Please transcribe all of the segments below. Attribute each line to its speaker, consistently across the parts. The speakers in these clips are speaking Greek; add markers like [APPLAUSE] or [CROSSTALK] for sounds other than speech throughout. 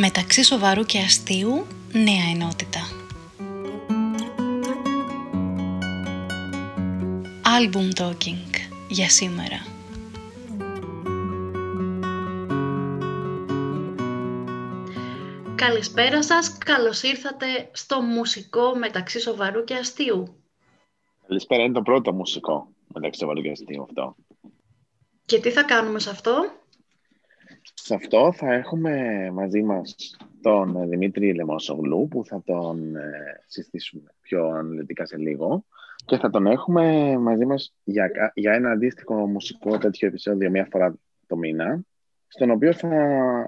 Speaker 1: Μεταξύ σοβαρού και αστείου, νέα ενότητα. Album Talking για σήμερα. Καλησπέρα σας, καλώς ήρθατε στο μουσικό μεταξύ σοβαρού και αστείου.
Speaker 2: Καλησπέρα, είναι το πρώτο μουσικό μεταξύ σοβαρού και αστείου αυτό.
Speaker 1: Και τι θα κάνουμε σε αυτό;
Speaker 2: Σε αυτό θα έχουμε μαζί μας τον Δημήτρη Λεμόσογλου που θα τον ε, συστήσουμε πιο αναλυτικά σε λίγο και θα τον έχουμε μαζί μας για, για ένα αντίστοιχο μουσικό τέτοιο επεισόδιο μία φορά το μήνα στον οποίο θα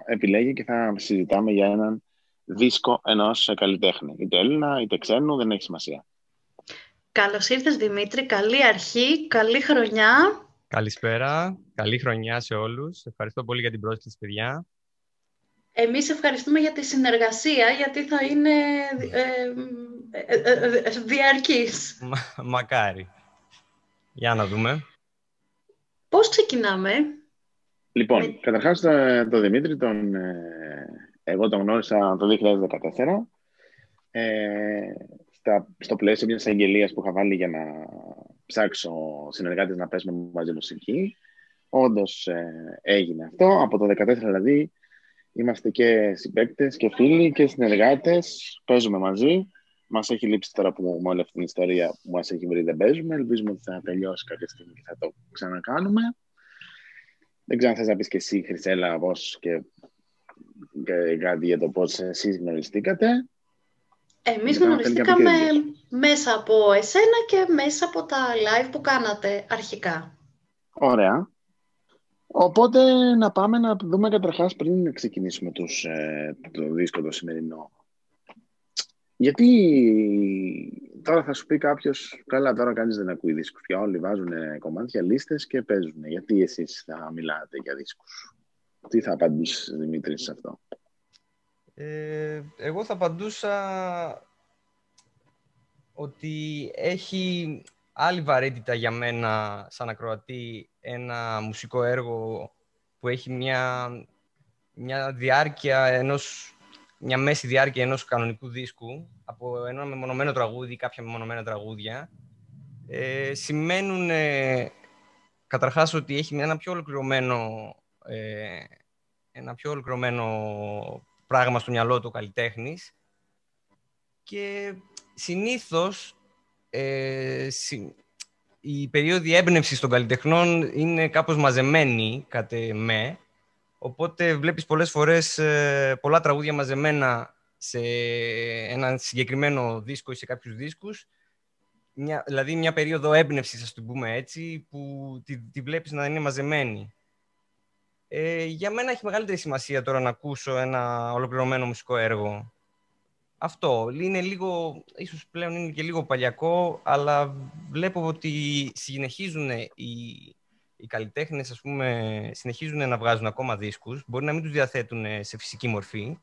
Speaker 2: επιλέγει και θα συζητάμε για έναν δίσκο ενός καλλιτέχνη. Είτε Έλληνα, είτε ξένου, δεν έχει σημασία.
Speaker 1: Καλώς ήρθες Δημήτρη, καλή αρχή, καλή χρονιά.
Speaker 3: Καλησπέρα, καλή χρονιά σε όλους. Ευχαριστώ πολύ για την πρόσκληση, παιδιά.
Speaker 1: Εμείς ευχαριστούμε για τη συνεργασία, γιατί θα είναι ε, ε, ε, διαρκής.
Speaker 3: μακάρι. Για να δούμε.
Speaker 1: Πώς ξεκινάμε;
Speaker 2: Λοιπόν, Με... καταρχάς τον Δημήτρη, τον, εγώ τον γνώρισα το 2014, ε, στα, στο πλαίσιο μιας αγγελίας που είχα βάλει για να ψάξω συνεργάτες να παίζουμε μαζί μουσική. Όντως ε, έγινε αυτό. Από το 2014 δηλαδή είμαστε και συμπαίκτες και φίλοι και συνεργάτες. Παίζουμε μαζί. Μας έχει λείψει τώρα που με όλη αυτή την ιστορία που μας έχει βρει δεν παίζουμε. Ελπίζουμε ότι θα τελειώσει κάποια στιγμή και θα το ξανακάνουμε. Δεν ξέρω αν θες να πεις και εσύ, Χρυσέλα, πώς και, και κάτι για το πώς εσείς γνωριστήκατε.
Speaker 1: Εμείς γνωριστήκαμε μέσα από εσένα και μέσα από τα live που κάνατε αρχικά.
Speaker 2: Ωραία. Οπότε να πάμε να δούμε καταρχάς πριν να ξεκινήσουμε τους, ε, το δίσκο το σημερινό. Γιατί τώρα θα σου πει κάποιος, καλά τώρα κανείς δεν ακούει δίσκους πια, όλοι βάζουν κομμάτια, λίστες και παίζουν. Γιατί εσείς θα μιλάτε για δίσκους; Τι θα απαντήσεις Δημήτρη σε αυτό;
Speaker 3: Ε, εγώ θα απαντούσα ότι έχει άλλη βαρύτητα για μένα σαν ακροατή ένα μουσικό έργο που έχει μια, μια διάρκεια ενός μια μέση διάρκεια ενός κανονικού δίσκου από ένα μεμονωμένο τραγούδι ή κάποια μεμονωμένα τραγούδια. Ε, σημαίνουν ε, καταρχάς ότι έχει ένα πιο ολοκληρωμένο ε, ένα πιο ολοκληρωμένο πράγμα στο μυαλό του ο καλλιτέχνης. Και συνήθως ε, η περίοδη έμπνευσης των καλλιτεχνών είναι κάπως μαζεμένη, κατ' με, οπότε βλέπεις πολλές φορές ε, πολλά τραγούδια μαζεμένα σε ένα συγκεκριμένο δίσκο ή σε κάποιους δίσκους, μια, δηλαδή μια περίοδο έμπνευσης, ας το πούμε έτσι, που τη, τη βλέπεις να είναι μαζεμένη. Ε, για μένα έχει μεγαλύτερη σημασία τώρα να ακούσω ένα ολοκληρωμένο μουσικό έργο. Αυτό. Είναι λίγο, ίσως πλέον είναι και λίγο παλιακό, αλλά βλέπω ότι συνεχίζουν οι, οι καλλιτέχνες, ας πούμε, συνεχίζουν να βγάζουν ακόμα δίσκους. Μπορεί να μην τους διαθέτουν σε φυσική μορφή,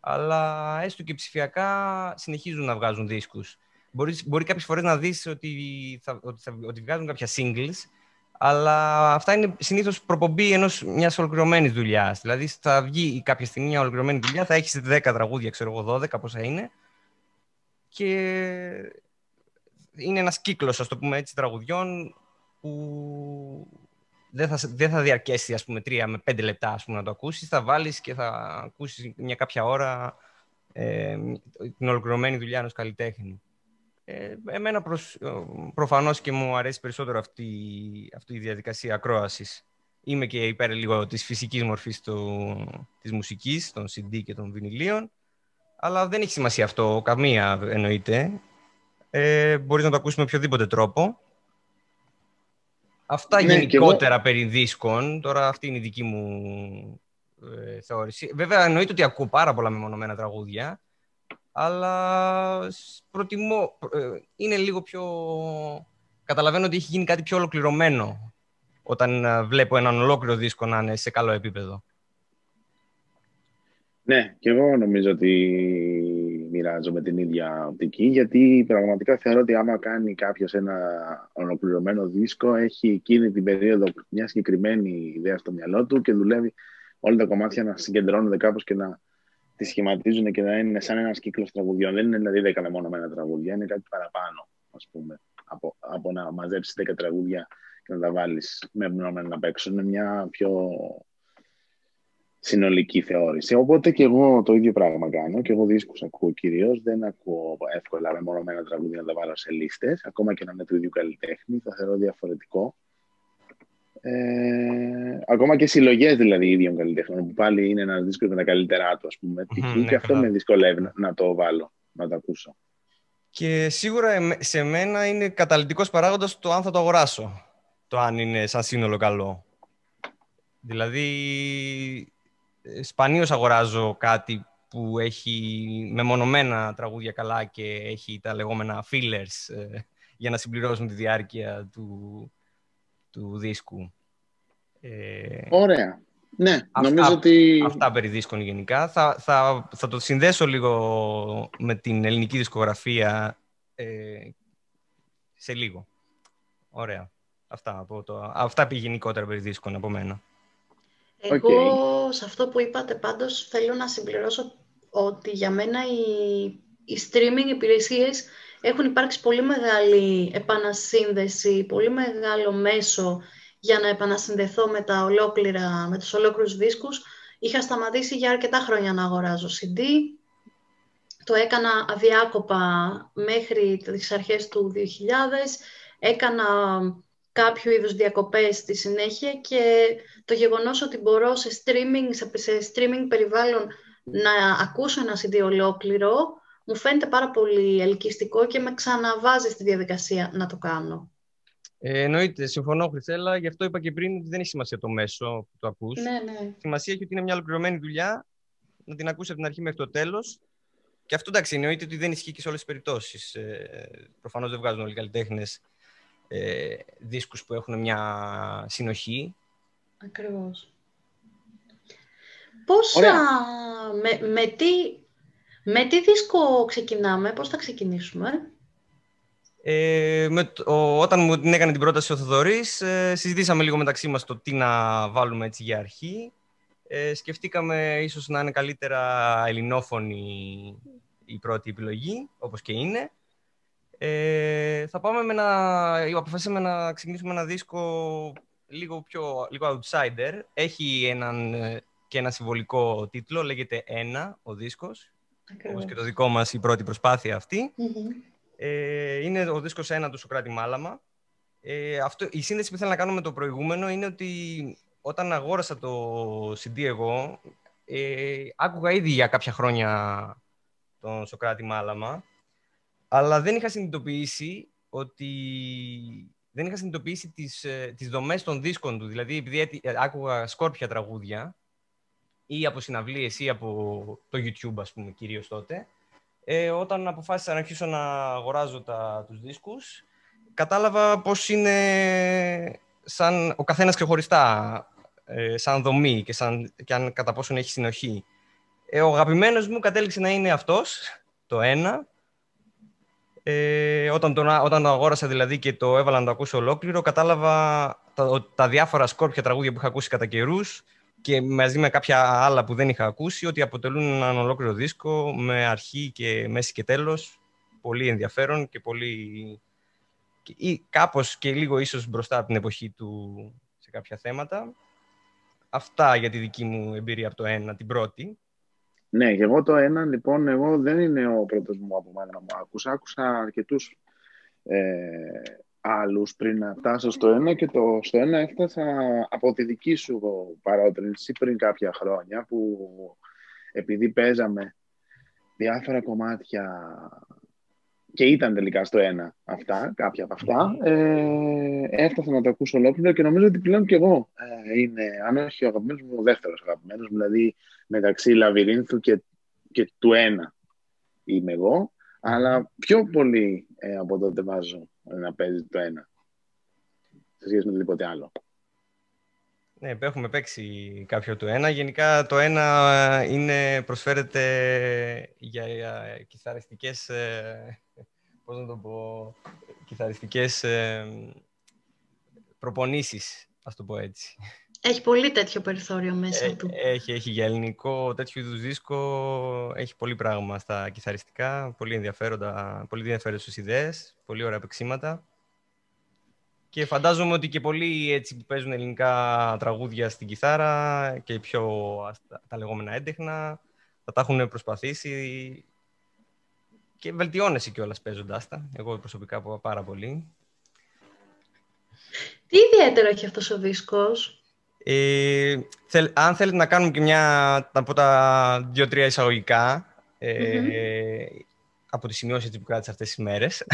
Speaker 3: αλλά έστω και ψηφιακά συνεχίζουν να βγάζουν δίσκους. Μπορείς, μπορεί κάποιες φορές να δεις ότι, θα, ότι, θα, ότι βγάζουν κάποια singles, αλλά αυτά είναι συνήθως προπομπή ενός μιας ολοκληρωμένης δουλειάς. Δηλαδή, θα βγει κάποια στιγμή μια ολοκληρωμένη δουλειά, θα έχεις 10 τραγούδια, ξέρω εγώ, 12 πόσα είναι. Και είναι ένας κύκλος, ας το πούμε έτσι, τραγουδιών που δεν θα, δεν θα διαρκέσει, ας πούμε, τρία με πέντε λεπτά ας πούμε, να το ακούσεις. Θα βάλεις και θα ακούσεις μια κάποια ώρα ε, την ολοκληρωμένη δουλειά ενός καλλιτέχνη. Ε, εμένα προς, προφανώς και μου αρέσει περισσότερο αυτή, αυτή η διαδικασία ακρόασης. Είμαι και υπέρ λίγο της φυσικής μορφής του, της μουσικής, των CD και των βινιλίων, αλλά δεν έχει σημασία αυτό, καμία εννοείται. Ε, μπορείς να το ακούσεις με οποιοδήποτε τρόπο. Αυτά ναι, γενικότερα εγώ... περί δίσκων. Τώρα αυτή είναι η δική μου ε, θεώρηση. Βέβαια εννοείται ότι ακούω πάρα πολλά μεμονωμένα τραγούδια αλλά προτιμώ, ε, είναι λίγο πιο... Καταλαβαίνω ότι έχει γίνει κάτι πιο ολοκληρωμένο όταν ε, βλέπω έναν ολόκληρο δίσκο να είναι σε καλό επίπεδο.
Speaker 2: Ναι, και εγώ νομίζω ότι μοιράζομαι την ίδια οπτική, γιατί πραγματικά θεωρώ ότι άμα κάνει κάποιος ένα ολοκληρωμένο δίσκο, έχει εκείνη την περίοδο μια συγκεκριμένη ιδέα στο μυαλό του και δουλεύει όλα τα κομμάτια να συγκεντρώνονται κάπως και να τη σχηματίζουν και να είναι σαν ένας κύκλος τραγουδιών. Δεν είναι δηλαδή δέκα μεμονωμένα τραγούδια, είναι κάτι παραπάνω, ας πούμε, από, από να μαζέψεις δέκα τραγούδια και να τα βάλεις μεμονωμένα απ' έξω. Είναι μια πιο συνολική θεώρηση. Οπότε και εγώ το ίδιο πράγμα κάνω. Και εγώ δίσκους ακούω κυρίως. Δεν ακούω εύκολα μεμονωμένα τραγούδια να τα βάλω σε λίστες. Ακόμα και να είναι του ίδιου καλλιτέχνη. Θα θεωρώ διαφορετικό. Ε, ακόμα και συλλογές δηλαδή ίδιων καλλιτέχνων, που πάλι είναι ένας δίσκος με τα καλύτερά του, ας πούμε. Mm, και αυτό με δυσκολεύει να το βάλω, να το ακούσω.
Speaker 3: Και σίγουρα σε μένα είναι καταλητικός παράγοντας το αν θα το αγοράσω. Το αν είναι σαν σύνολο καλό. Δηλαδή, ε, σπανίως αγοράζω κάτι που έχει μεμονωμένα τραγούδια καλά και έχει τα λεγόμενα fillers ε, για να συμπληρώσουν τη διάρκεια του, του δίσκου.
Speaker 2: Ε, Ωραία. Ναι, αυτά, νομίζω ότι...
Speaker 3: Αυτά περί δίσκων γενικά. Θα, θα, θα το συνδέσω λίγο με την ελληνική δισκογραφία ε, σε λίγο. Ωραία. Αυτά, από το, αυτά πει γενικότερα περί δίσκων από μένα.
Speaker 1: Εγώ σε αυτό που είπατε πάντως θέλω να συμπληρώσω ότι για μένα οι, οι streaming υπηρεσίες έχουν υπάρξει πολύ μεγάλη επανασύνδεση, πολύ μεγάλο μέσο για να επανασυνδεθώ με, τα ολόκληρα, με τους ολόκληρους δίσκους. Είχα σταματήσει για αρκετά χρόνια να αγοράζω CD. Το έκανα αδιάκοπα μέχρι τις αρχές του 2000. Έκανα κάποιο είδους διακοπές στη συνέχεια και το γεγονός ότι μπορώ σε streaming, σε streaming περιβάλλον να ακούσω ένα CD ολόκληρο μου φαίνεται πάρα πολύ ελκυστικό και με ξαναβάζει στη διαδικασία να το κάνω.
Speaker 3: Ε, εννοείται, συμφωνώ Χρυσέλα, γι' αυτό είπα και πριν ότι δεν έχει σημασία το μέσο που το ακούς.
Speaker 1: Ναι, ναι.
Speaker 3: Σημασία έχει ότι είναι μια ολοκληρωμένη δουλειά, να την ακούσεις από την αρχή μέχρι το τέλος. Και αυτό εντάξει, εννοείται ότι δεν ισχύει και σε όλες τις περιπτώσεις. Ε, προφανώς δεν βγάζουν όλοι οι καλλιτέχνες ε, δίσκους που έχουν μια συνοχή.
Speaker 1: Ακριβώς. Πώς, με, με, τι, με τι δίσκο ξεκινάμε, πώς θα ξεκινήσουμε;
Speaker 3: Ε, με, ο, όταν μου την έκανε την πρόταση ο Θοδωρής, ε, συζητήσαμε λίγο μεταξύ μας το τι να βάλουμε έτσι για αρχή. Ε, σκεφτήκαμε ίσως να είναι καλύτερα ελληνόφωνη η πρώτη επιλογή, όπως και είναι. Ε, θα πάμε με ένα... Αποφασίσαμε να ξεκινήσουμε ένα δίσκο λίγο πιο λίγο outsider. Έχει έναν, ε, και ένα συμβολικό τίτλο, λέγεται «Ένα» ο δίσκος. Ακριβώς. Όπως και το δικό μας η πρώτη προσπάθεια Ε, είναι ο δίσκος «Ένα» του Σοκράτη Μάλαμα. Ε, αυτό, η σύνδεση που θέλω να κάνω με το προηγούμενο είναι ότι όταν αγόρασα το CD εγώ, ε, άκουγα ήδη για κάποια χρόνια τον Σοκράτη Μάλαμα αλλά δεν είχα συνειδητοποιήσει ότι δεν είχα συνειδητοποιήσει τις, ε, τις δομές των δίσκων του. Δηλαδή, επειδή ε, άκουγα σκόρπια τραγούδια ή από συναυλίες ή από το YouTube, ας πούμε, κυρίως τότε, ε, όταν αποφάσισα να αρχίσω να αγοράζω τα, τους δίσκους, κατάλαβα πώς είναι σαν ο καθένας ξεχωριστά, ε, σαν δομή και, σαν, και αν κατά πόσον έχει συνοχή. Ε, ο αγαπημένος μου κατέληξε να είναι αυτός, το ένα, ε, όταν, τον, όταν το αγόρασα δηλαδή και το έβαλα να το ακούσω ολόκληρο, κατάλαβα τα, τα διάφορα σκόρπια τραγούδια που είχα ακούσει κατά καιρούς και μαζί με κάποια άλλα που δεν είχα ακούσει, ότι αποτελούν έναν ολόκληρο δίσκο με αρχή και μέση και τέλος. Πολύ ενδιαφέρον και πολύ... ή κάπως και λίγο ίσως μπροστά από την εποχή του σε κάποια θέματα. Αυτά για τη δική μου εμπειρία από το ένα, την πρώτη.
Speaker 2: Ναι, και εγώ το ένα, λοιπόν, εγώ δεν είναι ο πρώτος μου από μένα μου άκουσα. Άκουσα αρκετούς ε, άλλους πριν να φτάσω στο ένα και το, στο ένα έφτασα από τη δική σου παρότρινση πριν κάποια χρόνια που επειδή παίζαμε διάφορα κομμάτια και ήταν τελικά στο ένα αυτά, κάποια από αυτά, ε, έφτασα να το ακούσω ολόκληρο και νομίζω ότι πλέον και εγώ ε, είναι, αν όχι ο αγαπημένος μου, ο δεύτερος αγαπημένος, δηλαδή μεταξύ Λαβυρίνθου και, και του ένα είμαι εγώ, αλλά πιο πολύ ε, από τότε βάζω να παίζει το ένα σε σχέση με οτιδήποτε άλλο.
Speaker 3: Ναι, έχουμε παίξει κάποιο του ένα. Γενικά το ένα είναι, προσφέρεται για, για κιθαριστικές, ε, πώς να το πω, κιθαριστικές ε, προπονήσεις, ας το πω έτσι.
Speaker 1: Έχει πολύ τέτοιο περιθώριο μέσα ε, του.
Speaker 3: Έχει, έχει για ελληνικό τέτοιο είδους δίσκο. Έχει πολύ πράγμα στα κιθαριστικά. Πολύ ενδιαφέροντα, πολύ ενδιαφέρουσες ιδέες, πολύ ωραία παίξήματα. Και φαντάζομαι ότι και πολλοί έτσι που παίζουν ελληνικά τραγούδια στην κιθάρα και πιο τα λεγόμενα έντεχνα θα τα έχουν προσπαθήσει και βελτιώνεσαι κιόλας παίζοντάς τα. Εγώ προσωπικά πω πάρα πολύ.
Speaker 1: Τι ιδιαίτερο έχει αυτός ο δίσκος;
Speaker 3: Ε, αν θέλετε να κάνουμε και μια από τα δύο-τρία εισαγωγικά ε, από τις σημειώσεις που κράτησα αυτές τις μέρες.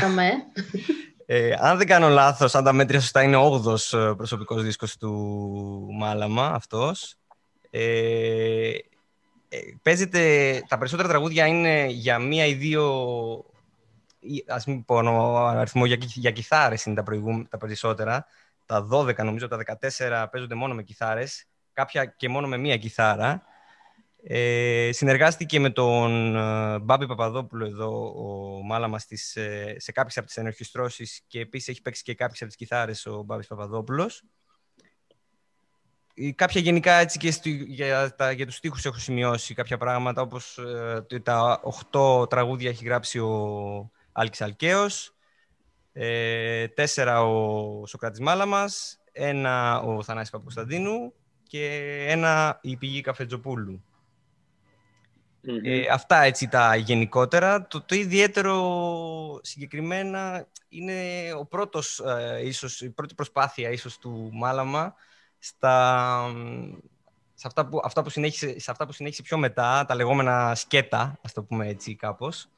Speaker 3: Ε, αν δεν κάνω λάθος, αν τα μέτρια σωστά, είναι ο 8ος ε, προσωπικός δίσκος του Μάλαμα αυτός. Ε, ε, παίζεται, τα περισσότερα τραγούδια είναι για μία ή δύο, ας μην πω αριθμό, για, για κιθάρες είναι τα, τα περισσότερα. Τα 12 νομίζω, τα 14 παίζονται μόνο με κιθάρες, κάποια και μόνο με μία κιθάρα. Ε, συνεργάστηκε με τον ε, Μπάμπη Παπαδόπουλο εδώ, ο Μάλαμα, στις, ε, σε κάποιες από τις ενορχιστρώσεις και επίσης έχει παίξει και κάποιες από τις κιθάρες ο Μπάμπης Παπαδόπουλος. Κάποια γενικά έτσι και στη, για, τα, για τους στίχους έχω σημειώσει κάποια πράγματα όπως ε, τα 8 τραγούδια έχει γράψει ο Άλκης Αλκαίος, ε, τέσσερα ο Σοκράτης Μάλαμας, ένα ο Θανάσης Παπακοσταντίνου και ένα η Πηγή Καφετζοπούλου. Ε, αυτά έτσι τα γενικότερα. Το, το ιδιαίτερο συγκεκριμένα είναι ο πρώτος, ε, ίσως, η πρώτη προσπάθεια ίσως του Μάλαμα στα, σε αυτά που, αυτά που συνέχισε, σε αυτά που συνέχισε πιο μετά, τα λεγόμενα σκέτα, ας το πούμε έτσι κάπως.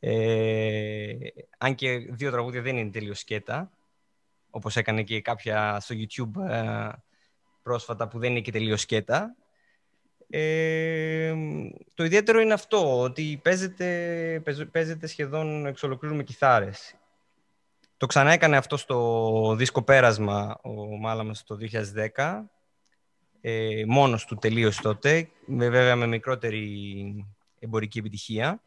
Speaker 3: Ε, αν και δύο τραγούδια δεν είναι τελείως σκέτα, όπως έκανε και κάποια στο YouTube ε, πρόσφατα που δεν είναι και τελείως σκέτα. Ε, το ιδιαίτερο είναι αυτό, ότι παίζεται, παίζεται σχεδόν εξ ολοκλήρου με κιθάρες. Το ξανά έκανε αυτό στο δίσκο Πέρασμα ο Μάλαμας το 2010. Ε, μόνος του τελείωσε τότε, με, βέβαια με μικρότερη εμπορική επιτυχία.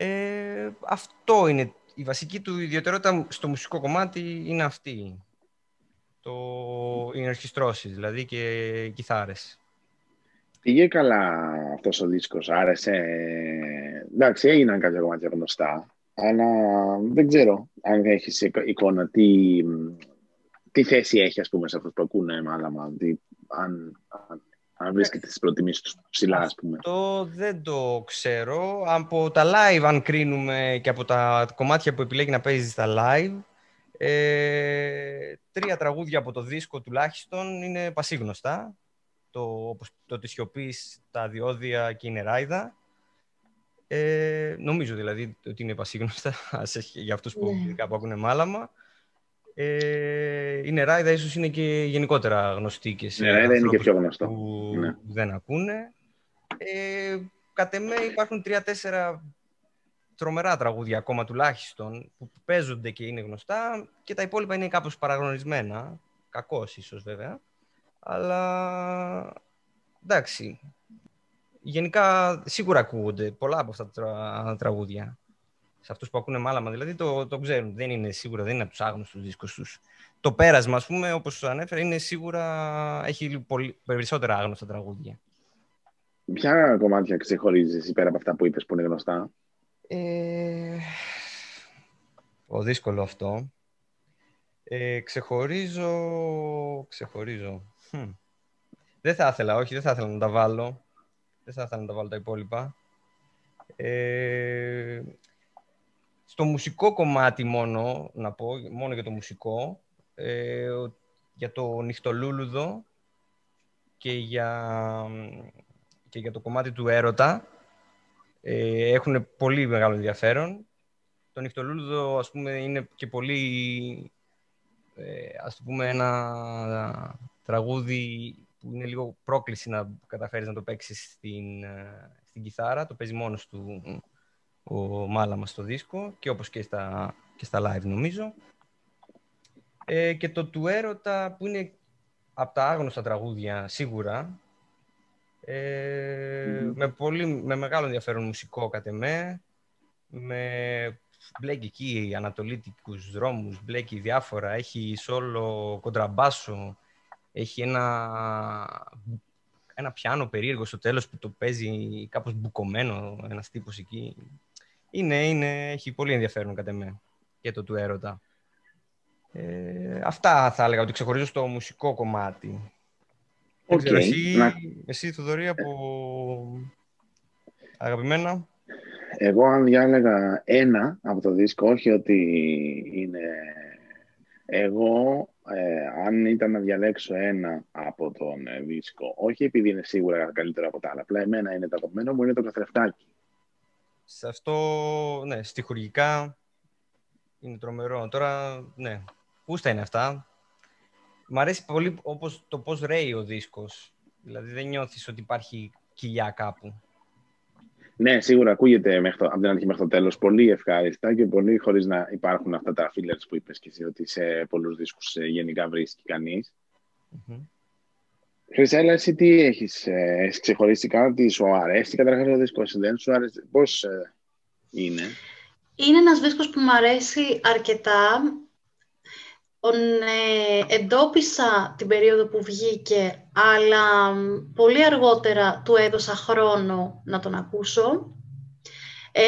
Speaker 3: Ε, αυτό είναι. Η βασική του ιδιαιτερότητα στο μουσικό κομμάτι είναι αυτή. Το, οι ενορχιστρώσεις, δηλαδή και οι κιθάρες.
Speaker 2: Πήγε καλά αυτός ο δίσκος, άρεσε. Εντάξει, έγιναν κάποια κομμάτια γνωστά. Αλλά δεν ξέρω αν έχεις εικόνα τι, τι θέση έχει ας πούμε, σε αυτούς που ακούνε μάλαμα. Τι, αν, αν, αν βρίσκεται στις προτιμήσεις τους ψηλά, ας πούμε.
Speaker 3: Αυτό δεν το ξέρω. Από τα live, αν κρίνουμε και από τα κομμάτια που επιλέγει να παίζεις στα live, ε, τρία τραγούδια από το δίσκο τουλάχιστον είναι πασίγνωστα. Το, όπως το της σιωπής, τα διόδια και η νεράιδα. Ε, νομίζω δηλαδή ότι είναι πασίγνωστα για αυτούς που, yeah. Ναι. που ακούνε μάλαμα. Ε, η νεράιδα ίσως είναι και γενικότερα γνωστή και σε
Speaker 2: ναι, είναι και πιο γνωστό.
Speaker 3: που ναι. δεν ακούνε. Ε, κατ' εμέ υπάρχουν τρία-τέσσερα τρομερά τραγούδια ακόμα τουλάχιστον που παίζονται και είναι γνωστά και τα υπόλοιπα είναι κάπως παραγνωρισμένα. Κακός ίσως βέβαια. Αλλά εντάξει, γενικά σίγουρα ακούγονται πολλά από αυτά τα τραγούδια. Σε αυτούς που ακούνε μάλαμα δηλαδή το, το ξέρουν. Δεν είναι σίγουρα, δεν είναι από τους άγνωστους δίσκους τους. Το πέρασμα, ας πούμε, όπως σου ανέφερα, είναι σίγουρα. έχει πολύ, περισσότερα άγνωστα τραγούδια.
Speaker 2: Ποια κομμάτια ξεχωρίζεις πέρα από αυτά που είπες που είναι γνωστά;
Speaker 3: Ε, ο δύσκολο αυτό. Ε, ξεχωρίζω. Ξεχωρίζω. Δεν θα ήθελα, όχι, δεν θα ήθελα να τα βάλω. Δεν θα ήθελα να τα βάλω τα υπόλοιπα. Ε, στο μουσικό κομμάτι μόνο, να πω, μόνο για το μουσικό, ε, για το νυχτολούλουδο και για, και για το κομμάτι του έρωτα ε, έχουν πολύ μεγάλο ενδιαφέρον. Το νυχτολούλουδο, ας πούμε, είναι και πολύ, ε, ας το πούμε, ένα τραγούδι που είναι λίγο πρόκληση να καταφέρεις να το παίξεις στην, ε, στην κιθάρα. Το παίζει μόνος του ο Μάλαμα στο δίσκο και όπως και στα, και στα live νομίζω. Ε, και το του έρωτα που είναι από τα άγνωστα τραγούδια σίγουρα. Ε, με, πολύ, με μεγάλο ενδιαφέρον μουσικό κατ' εμέ. Με μπλέκει εκεί ανατολίτικους δρόμους, μπλέκει διάφορα, έχει σόλο κοντραμπάσο, Έχει ένα, ένα πιάνο περίεργο στο τέλος που το παίζει κάπως μπουκωμένο ένας τύπος εκεί. Είναι, είναι, έχει πολύ ενδιαφέρον κατά με και το του έρωτα. Ε, αυτά θα έλεγα ότι ξεχωρίζω στο μουσικό κομμάτι. Okay. εσύ, να... εσύ Θοδωρή, από αγαπημένα;
Speaker 2: Εγώ αν διάλεγα ένα από το δίσκο, όχι ότι είναι... Εγώ, ε, αν ήταν να διαλέξω ένα από τον ε, δίσκο, όχι επειδή είναι σίγουρα καλύτερο από τα άλλα, απλά εμένα είναι το αγαπημένο μου, είναι το καθρεφτάκι.
Speaker 3: Σε αυτό, ναι, στοιχουργικά είναι τρομερό. Τώρα, ναι, πούστα είναι αυτά; Μ' αρέσει πολύ όπως, το πώς ρέει ο δίσκος. Δηλαδή δεν νιώθεις ότι υπάρχει κοιλιά κάπου.
Speaker 2: Ναι, σίγουρα ακούγεται μέχρι το, από την αρχή μέχρι το τέλος πολύ ευχάριστα και πολύ χωρίς να υπάρχουν αυτά τα fillers που είπες και εσύ ότι σε πολλούς δίσκους ε, γενικά βρίσκει κανείς. Mm-hmm. Χρυσέλα, εσύ τι έχεις, ε, έχεις ξεχωρίσει κάτι, σου αρέσει καταρχάς ο δίσκος, δεν σου αρέσει, πώς ε, είναι;
Speaker 1: Είναι ένας δίσκος που μου αρέσει αρκετά. Ε, εντόπισα την περίοδο που βγήκε, αλλά πολύ αργότερα του έδωσα χρόνο να τον ακούσω. Ε,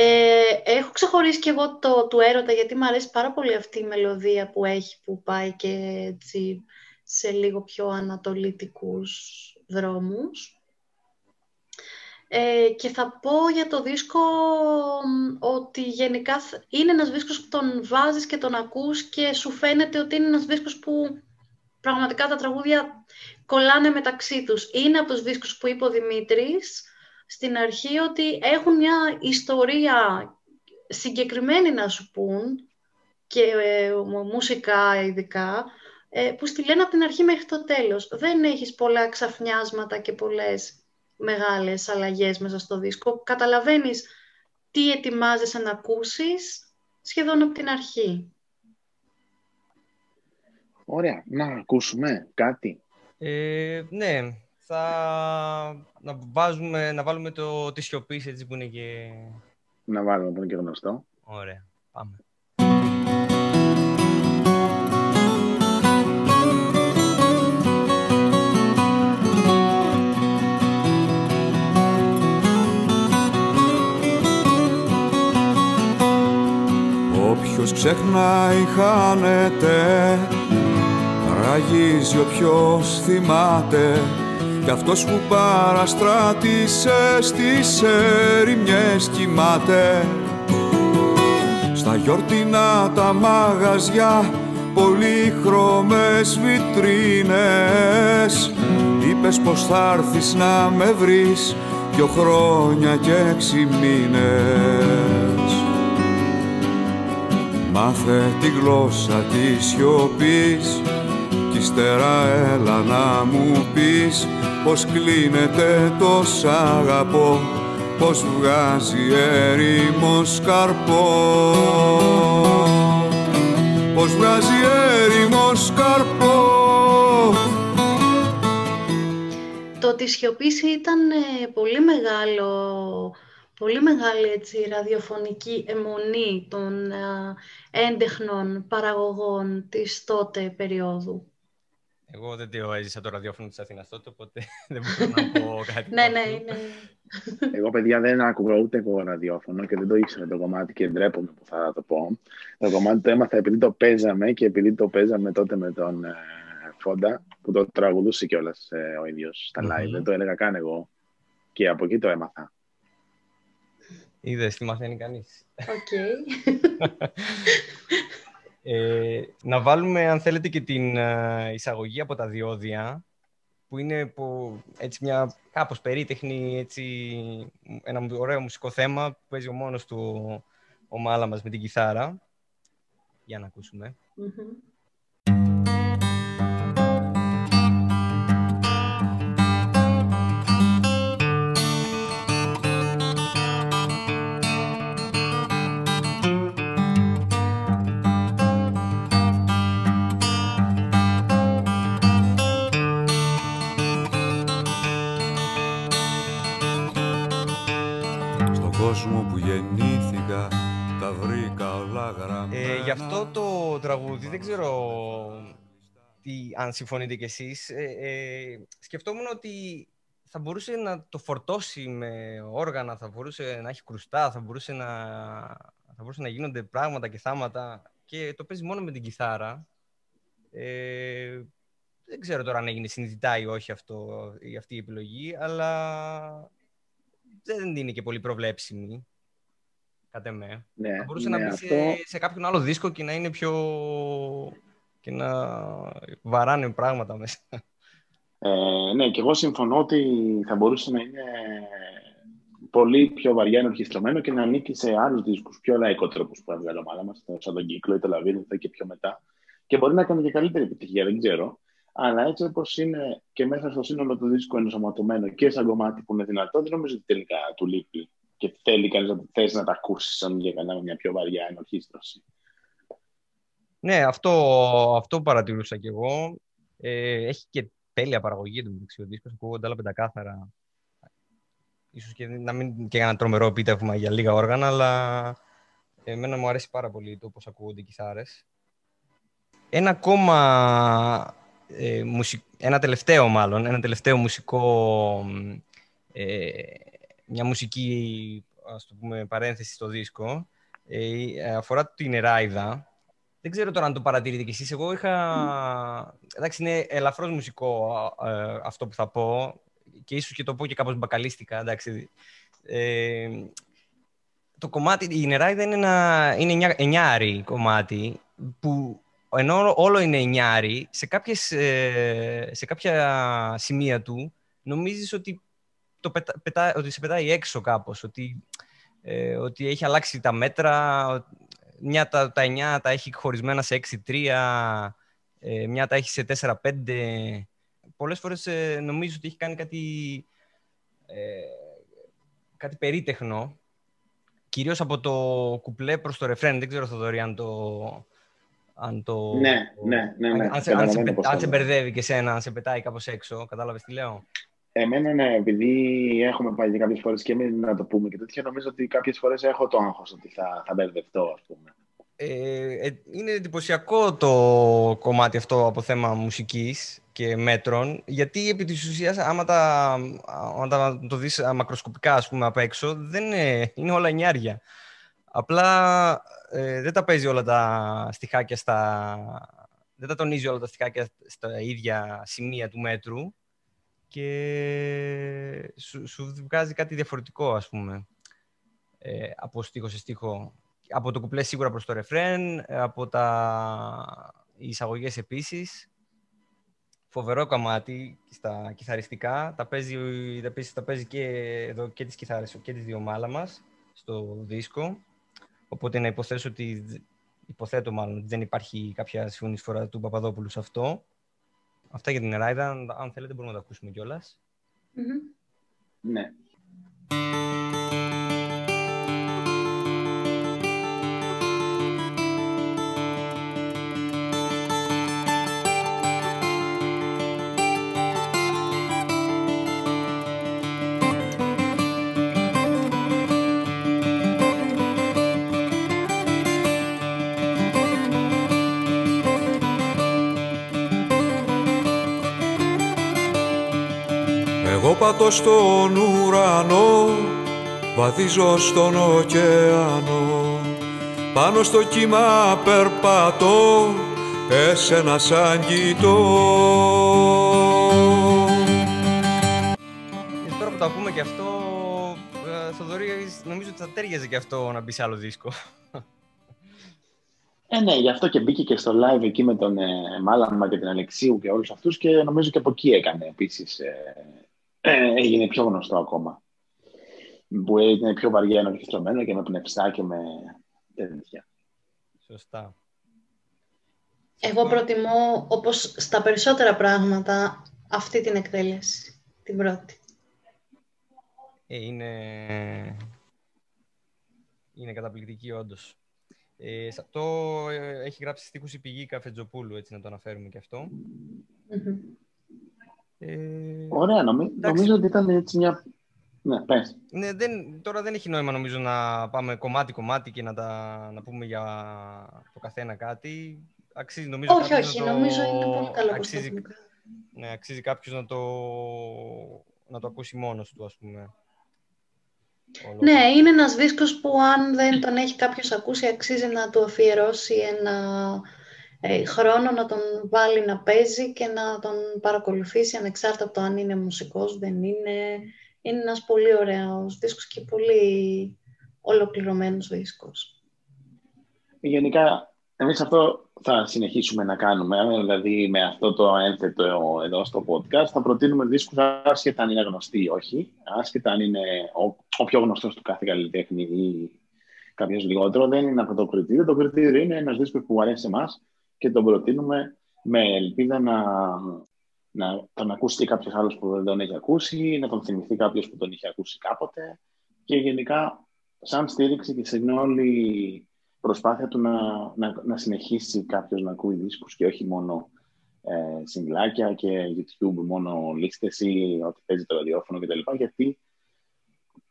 Speaker 1: έχω ξεχωρίσει και εγώ το του έρωτα, γιατί μου αρέσει πάρα πολύ αυτή η μελωδία που έχει, που πάει και έτσι σε λίγο πιο ανατολίτικους δρόμους. Ε, και θα πω για το δίσκο ότι γενικά είναι ένας δίσκος που τον βάζεις και τον ακούς και σου φαίνεται ότι είναι ένας δίσκος που πραγματικά τα τραγούδια κολλάνε μεταξύ τους. Είναι από τους δίσκους που είπε ο Δημήτρης στην αρχή ότι έχουν μια ιστορία συγκεκριμένη να σου πούν και ε, μουσικά ειδικά, ε, που στη λένε από την αρχή μέχρι το τέλος. Δεν έχεις πολλά ξαφνιάσματα και πολλές μεγάλες αλλαγές μέσα στο δίσκο. Καταλαβαίνεις τι ετοιμάζεσαι να ακούσεις σχεδόν από την αρχή.
Speaker 2: Ωραία. Να ακούσουμε κάτι.
Speaker 3: Ε, ναι. Θα να, βάζουμε, να βάλουμε το τη σιωπή έτσι που είναι και...
Speaker 2: Να βάλουμε που είναι και γνωστό.
Speaker 3: Ωραία. Πάμε.
Speaker 4: Όποιος ξεχνάει χάνεται. Ραγίζει όποιος θυμάται. Κι αυτός που παραστράτησε στις ερημιές κοιμάται. Στα γιορτινά τα μαγαζιά πολύχρωμες βιτρίνες. Είπες πως θα έρθεις να με βρεις δυο χρόνια και έξι μήνες Μάθε τη γλώσσα της σιωπής κι ύστερα έλα να μου πεις πως κλείνεται το σ' αγαπώ πως βγάζει έρημος καρπό. Πως βγάζει έρημος καρπό.
Speaker 1: Το της σιωπής ήταν ε, πολύ μεγάλο πολύ μεγάλη έτσι, ραδιοφωνική αιμονή των α, έντεχνων παραγωγών της τότε περίοδου.
Speaker 3: Εγώ δεν το έζησα το ραδιόφωνο της Αθήνας τότε, οπότε [LAUGHS] δεν μπορώ να πω [LAUGHS] κάτι.
Speaker 1: ναι, ναι, ναι.
Speaker 2: Εγώ, παιδιά, δεν άκουγα ούτε εγώ ραδιόφωνο και δεν το ήξερα το κομμάτι και ντρέπομαι που θα το πω. Το κομμάτι το έμαθα επειδή το παίζαμε και επειδή το παίζαμε τότε με τον ε, Φόντα, που το τραγουδούσε κιόλας ε, ο ίδιος στα live. Δεν το έλεγα καν εγώ. Και από εκεί το έμαθα.
Speaker 3: Είδες τι μαθαίνει κανείς.
Speaker 1: Οκ.
Speaker 3: ε, να βάλουμε, αν θέλετε, και την ε, εισαγωγή από τα διόδια, που είναι που, έτσι μια κάπως περίτεχνη, έτσι, ένα ωραίο μουσικό θέμα που παίζει ο μόνος του ο Μάλαμας με την κιθάρα. Για να ακούσουμε.
Speaker 4: κόσμο
Speaker 3: γι' αυτό το τραγούδι δεν ξέρω τι, αν συμφωνείτε κι εσείς. Ε, ε, σκεφτόμουν ότι θα μπορούσε να το φορτώσει με όργανα, θα μπορούσε να έχει κρουστά, θα μπορούσε να, θα μπορούσε να γίνονται πράγματα και θάματα και το παίζει μόνο με την κιθάρα. Ε, δεν ξέρω τώρα αν έγινε συνειδητά ή όχι αυτό, η αυτή η επιλογή, αλλά δεν είναι και πολύ προβλέψιμη, κατ' εμέ.
Speaker 2: Ναι,
Speaker 3: θα μπορούσε
Speaker 2: ναι,
Speaker 3: να μπει
Speaker 2: αυτό...
Speaker 3: σε, σε κάποιον άλλο δίσκο και να είναι πιο... και να βαράνε πράγματα μέσα.
Speaker 2: Ε, ναι, και εγώ συμφωνώ ότι θα μπορούσε να είναι πολύ πιο βαριά ενορχιστρωμένο και να ανήκει σε άλλους δίσκους, πιο λαϊκό τρόπο που έβγαλε ομάδα μας, σαν τον κύκλο ή το λαβύρινθο και πιο μετά. Και μπορεί να κάνει και καλύτερη επιτυχία, δεν ξέρω. Αλλά έτσι όπως είναι και μέσα στο σύνολο του δίσκου ενσωματωμένο και σαν κομμάτι που είναι δυνατό, δεν νομίζω ότι τελικά του λείπει και θέλει κανείς να θες να τα ακούσεις σαν για κανένα μια πιο βαριά ενορχίστρωση.
Speaker 3: Ναι, αυτό, αυτό παρατηρούσα κι εγώ. Ε, έχει και τέλεια παραγωγή του μεταξύ ο δίσκος, ακούγονται άλλα πεντακάθαρα. Ίσως και να μην και ένα τρομερό επίτευγμα για λίγα όργανα, αλλά εμένα μου αρέσει πάρα πολύ το πώς ακούγονται οι κιθάρες. Ένα ακόμα, ε, ένα τελευταίο μάλλον, ένα τελευταίο μουσικό, ε, μια μουσική ας το πούμε, παρένθεση στο δίσκο, ε, αφορά την Εράιδα, δεν ξέρω τώρα αν το παρατηρείτε κι εσείς. Εγώ είχα... Εντάξει, είναι ελαφρώς μουσικό ε, αυτό που θα πω και ίσως και το πω και κάπως μπακαλίστικα, εντάξει. Ε, το κομμάτι, η νεράιδα είναι ένα είναι εννιάρι κομμάτι που ενώ όλο είναι εννιάρι, σε, κάποιες, ε, σε κάποια σημεία του νομίζεις ότι, το πετά, ότι σε πετάει έξω κάπως, ότι, ε, ότι έχει αλλάξει τα μέτρα, μια τα, τα 9 τα έχει χωρισμένα σε 6-3, ε, μια τα έχει σε 4-5. Πολλές φορές ε, νομίζω ότι έχει κάνει κάτι, ε, κάτι περίτεχνο, κυρίως από το κουπλέ προς το ρεφρέν. Δεν ξέρω, Θοδωρή, αν το... Αν το...
Speaker 2: Ναι, ναι, ναι. ναι.
Speaker 3: Αν, σε, αν, σε, αν σε μπερδεύει και σένα, αν σε πετάει κάπως έξω. Κατάλαβες τι λέω;
Speaker 2: Εμένα, ναι, επειδή έχουμε πάει κάποιες φορές και εμείς να το πούμε και τέτοια, νομίζω ότι κάποιες φορές έχω το άγχος ότι θα, θα μπερδευτώ, ας πούμε.
Speaker 3: Ε, ε, είναι εντυπωσιακό το κομμάτι αυτό από θέμα μουσικής και μέτρων, γιατί επί της ουσίας, άμα τα, άμα το δεις μακροσκοπικά, ας πούμε, απ' έξω, δεν είναι, είναι όλα νιάρια. Απλά ε, δεν τα παίζει όλα τα στιχάκια στα... Δεν τα τονίζει όλα τα στιχάκια στα ίδια σημεία του μέτρου και σου, σου βγάζει κάτι διαφορετικό, ας πούμε, ε, από στίχο σε στίχο. Από το κουπλέ σίγουρα προς το ρεφρέν, από τα εισαγωγές επίσης. Φοβερό κομμάτι στα κιθαριστικά. Τα παίζει, τα τα παίζει και εδώ και τις κιθάρες και τις δύο μάλα μας στο δίσκο. Οπότε να υποθέσω ότι, υποθέτω μάλλον, ότι δεν υπάρχει κάποια συμφωνή του Παπαδόπουλου σε αυτό. Αυτά για την Εράιδα. Αν θέλετε μπορούμε να τα ακούσουμε κιόλας.
Speaker 2: Mm-hmm. Ναι.
Speaker 4: Στον ουρανό βαδίζω στον ωκεανό. Πάνω στο κύμα περπατώ εσένα σαν κοιτώ
Speaker 3: Και τώρα που το ακούμε και αυτό ε, Θοδωρή νομίζω ότι θα τέριαζε και αυτό να μπει σε άλλο δίσκο.
Speaker 2: Ε, ναι, γι' αυτό και μπήκε και στο live εκεί με τον ε, Μάλαμα και την Αλεξίου και όλους αυτούς και νομίζω και από εκεί έκανε επίσης ε, ε, έγινε πιο γνωστό ακόμα. Που είναι πιο βαριά ενορχιστρωμένο και με πνευστά και με τέτοια.
Speaker 3: Σωστά.
Speaker 1: Εγώ προτιμώ, όπως στα περισσότερα πράγματα, αυτή την εκτέλεση, την πρώτη.
Speaker 3: Ε, είναι... είναι καταπληκτική όντως. Ε, σε αυτό ε, έχει γράψει στίχους η πηγή Καφετζοπούλου, έτσι να το αναφέρουμε και αυτό.
Speaker 2: Ε, Ωραία, νομίζω ότι ήταν έτσι μια... Ναι, πες.
Speaker 3: Ναι, δεν, τώρα δεν έχει νόημα νομίζω να πάμε κομμάτι-κομμάτι και να, τα, να πούμε για το καθένα κάτι. αξίζει νομίζω
Speaker 1: Όχι, όχι, νομίζω είναι πολύ καλό
Speaker 3: αξίζει... Ναι, αξίζει κάποιος να το, να το ακούσει μόνος του, ας πούμε.
Speaker 1: Ναι, είναι ένας δίσκος που αν δεν τον έχει κάποιος ακούσει, αξίζει να του αφιερώσει ένα ε, χρόνο να τον βάλει να παίζει και να τον παρακολουθήσει ανεξάρτητα από το αν είναι μουσικός, δεν είναι. Είναι ένας πολύ ωραίος δίσκος και πολύ ολοκληρωμένος δίσκος.
Speaker 2: Γενικά, εμείς αυτό θα συνεχίσουμε να κάνουμε. Δηλαδή, με αυτό το ένθετο εδώ στο podcast, θα προτείνουμε δίσκους άσχετα αν είναι γνωστοί ή όχι, άσχετα αν είναι ο, ο πιο γνωστός του κάθε καλλιτέχνη ή κάποιος λιγότερο. Δεν είναι αυτό το κριτήριο. Το κριτήριο είναι ένας δίσκος που αρέσει εμάς και τον προτείνουμε με ελπίδα να, να τον ακούσει και κάποιος άλλος που δεν τον έχει ακούσει, να τον θυμηθεί κάποιος που τον είχε ακούσει κάποτε και γενικά σαν στήριξη και σε όλη προσπάθεια του να, να, να συνεχίσει κάποιος να ακούει δίσκους και όχι μόνο ε, συγκλάκια και YouTube μόνο λίστες ή ότι παίζει το ραδιόφωνο κτλ. Γιατί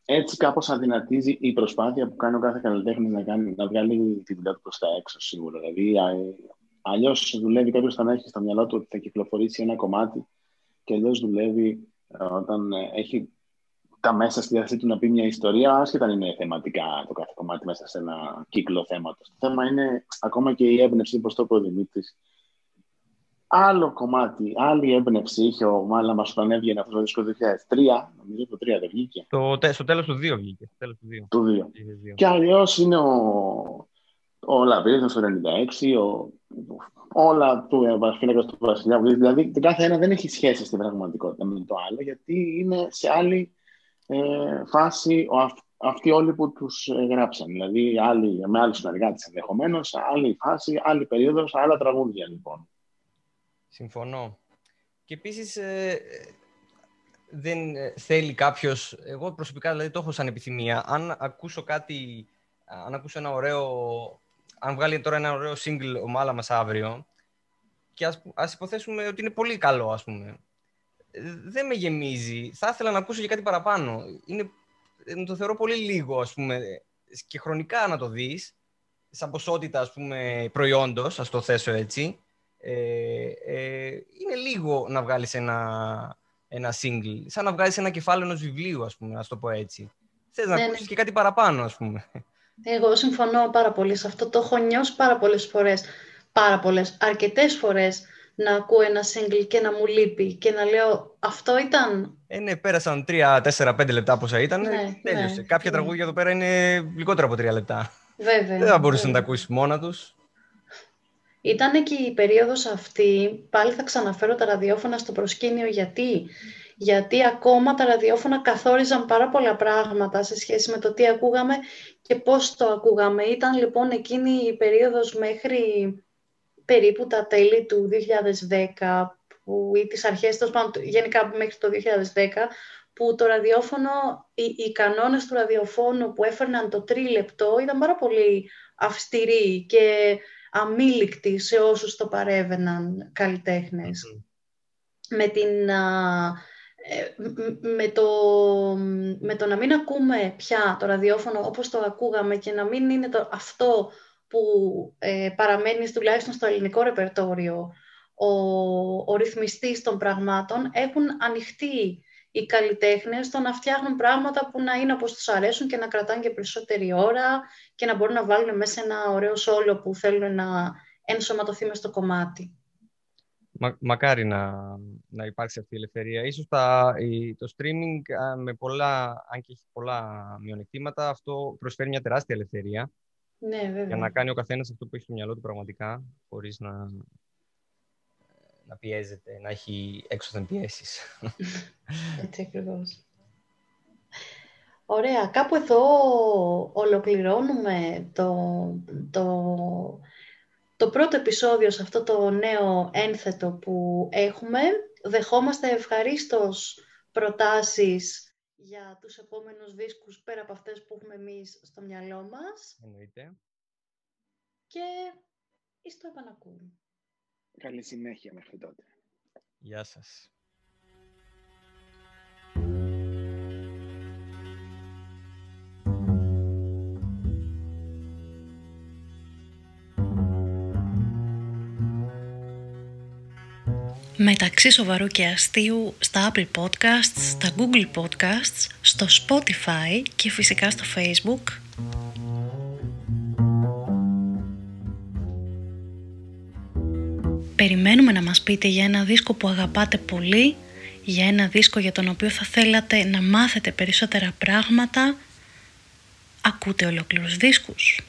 Speaker 2: έτσι κάπως αδυνατίζει η προσπάθεια που κάνει ο κάθε καλλιτέχνης να, κάνει, να βγάλει τη δουλειά του προς τα έξω σίγουρα. Δηλαδή Αλλιώς δουλεύει κάποιος όταν έχει στο μυαλό του ότι θα κυκλοφορήσει ένα κομμάτι και αλλιώς δουλεύει ε, όταν ε, έχει τα μέσα στη διάθεσή του να πει μια ιστορία, άσχετα αν είναι θεματικά το κάθε κομμάτι μέσα σε ένα κύκλο θέματος. Το θέμα είναι ακόμα και η έμπνευση, όπως το είπε ο Δημήτρης. Άλλο κομμάτι, άλλη έμπνευση είχε ο Μάλαμα όταν έβγαινε αυτός το δίσκο 2003. Νομίζω το 3 δεν βγήκε.
Speaker 3: Το, στο τέλος του 2 βγήκε. Τέλος του 2.
Speaker 2: Του 2. Και αλλιώς είναι ο, ο Λαβίδης στο 96, ο όλα του Βασίλεκα του Βασιλιά. Δηλαδή, το κάθε ένα δεν έχει σχέση στην πραγματικότητα με το άλλο, γιατί είναι σε άλλη ε, φάση ο, αυτοί όλοι που τους ε, γράψαν. Δηλαδή, άλλοι, με άλλου συνεργάτε ενδεχομένως, άλλη φάση, άλλη περίοδος, άλλα τραγούδια λοιπόν.
Speaker 3: Συμφωνώ. Και επίσης, ε, δεν θέλει κάποιος. Εγώ προσωπικά δηλαδή το έχω σαν επιθυμία. Αν ακούσω κάτι, αν ακούσω ένα ωραίο αν βγάλει τώρα ένα ωραίο single ο Μάλα μας αύριο και ας, ας υποθέσουμε ότι είναι πολύ καλό, ας πούμε. Δεν με γεμίζει. Θα ήθελα να ακούσω και κάτι παραπάνω. Είναι, το θεωρώ πολύ λίγο, ας πούμε, και χρονικά να το δεις, σαν ποσότητα, ας πούμε, προϊόντος, ας το θέσω έτσι. Ε, ε, είναι λίγο να βγάλεις ένα, ένα single. Σαν να βγάλεις ένα κεφάλαιο ενός βιβλίου, ας πούμε, ας το πω έτσι. Θες να ναι, ναι. ακούσεις και κάτι παραπάνω, ας πούμε.
Speaker 1: Εγώ συμφωνώ πάρα πολύ σε αυτό. Το έχω νιώσει πάρα πολλές φορές. Πάρα πολλές, αρκετές φορές να ακούω ένα single και να μου λείπει και να λέω αυτό ήταν.
Speaker 3: Ε, ναι, πέρασαν 3, 4, 5 λεπτά πόσα ήταν. Ναι, τέλειωσε. Ναι, Κάποια ναι. τραγούδια εδώ πέρα είναι λιγότερα από 3 λεπτά.
Speaker 1: Βέβαια.
Speaker 3: Δεν θα μπορούσες να τα ακούσεις μόνα τους.
Speaker 1: Ήταν και η περίοδος αυτή, πάλι θα ξαναφέρω τα ραδιόφωνα στο προσκήνιο γιατί; Γιατί ακόμα τα ραδιόφωνα καθόριζαν πάρα πολλά πράγματα σε σχέση με το τι ακούγαμε και πώς το ακούγαμε. Ήταν λοιπόν εκείνη η περίοδος μέχρι περίπου τα τέλη του 2010 που, ή τις αρχές, γενικά μέχρι το 2010, που το ραδιόφωνο, οι, οι κανόνες του ραδιοφώνου που έφερναν το τρίλεπτο ήταν πάρα πολύ αυστηροί και αμήλικτοι σε όσους το παρέβαιναν Με την ε, με το, με το να μην ακούμε πια το ραδιόφωνο όπως το ακούγαμε και να μην είναι το, αυτό που ε, παραμένει τουλάχιστον στο ελληνικό ρεπερτόριο ο, ο ρυθμιστής των πραγμάτων έχουν ανοιχτεί οι καλλιτέχνες στο να φτιάχνουν πράγματα που να είναι όπως τους αρέσουν και να κρατάνε και περισσότερη ώρα και να μπορούν να βάλουν μέσα ένα ωραίο σόλο που θέλουν να ενσωματωθεί μες στο κομμάτι.
Speaker 3: Μα, μακάρι να, να υπάρξει αυτή η ελευθερία. Ίσως τα, το streaming, με πολλά, αν και έχει πολλά μειονεκτήματα, αυτό προσφέρει μια τεράστια ελευθερία.
Speaker 1: Ναι, βέβαια.
Speaker 3: Για να κάνει ο καθένας αυτό που έχει στο μυαλό του πραγματικά, χωρίς να, να πιέζεται, να έχει έξω πιέσεις. [LAUGHS]
Speaker 1: Έτσι ακριβώς. Ωραία. Κάπου εδώ ολοκληρώνουμε το, το το πρώτο επεισόδιο σε αυτό το νέο ένθετο που έχουμε. Δεχόμαστε ευχαρίστως προτάσεις για τους επόμενους δίσκους πέρα από αυτές που έχουμε εμείς στο μυαλό μας.
Speaker 3: Εννοείται.
Speaker 1: Και εις το επανακούμε.
Speaker 2: Καλή συνέχεια μέχρι τότε.
Speaker 3: Γεια σας.
Speaker 1: Μεταξύ σοβαρού και αστείου στα Apple Podcasts, στα Google Podcasts, στο Spotify και φυσικά στο Facebook. Περιμένουμε να μας πείτε για ένα δίσκο που αγαπάτε πολύ, για ένα δίσκο για τον οποίο θα θέλατε να μάθετε περισσότερα πράγματα. Ακούτε ολόκληρους δίσκους.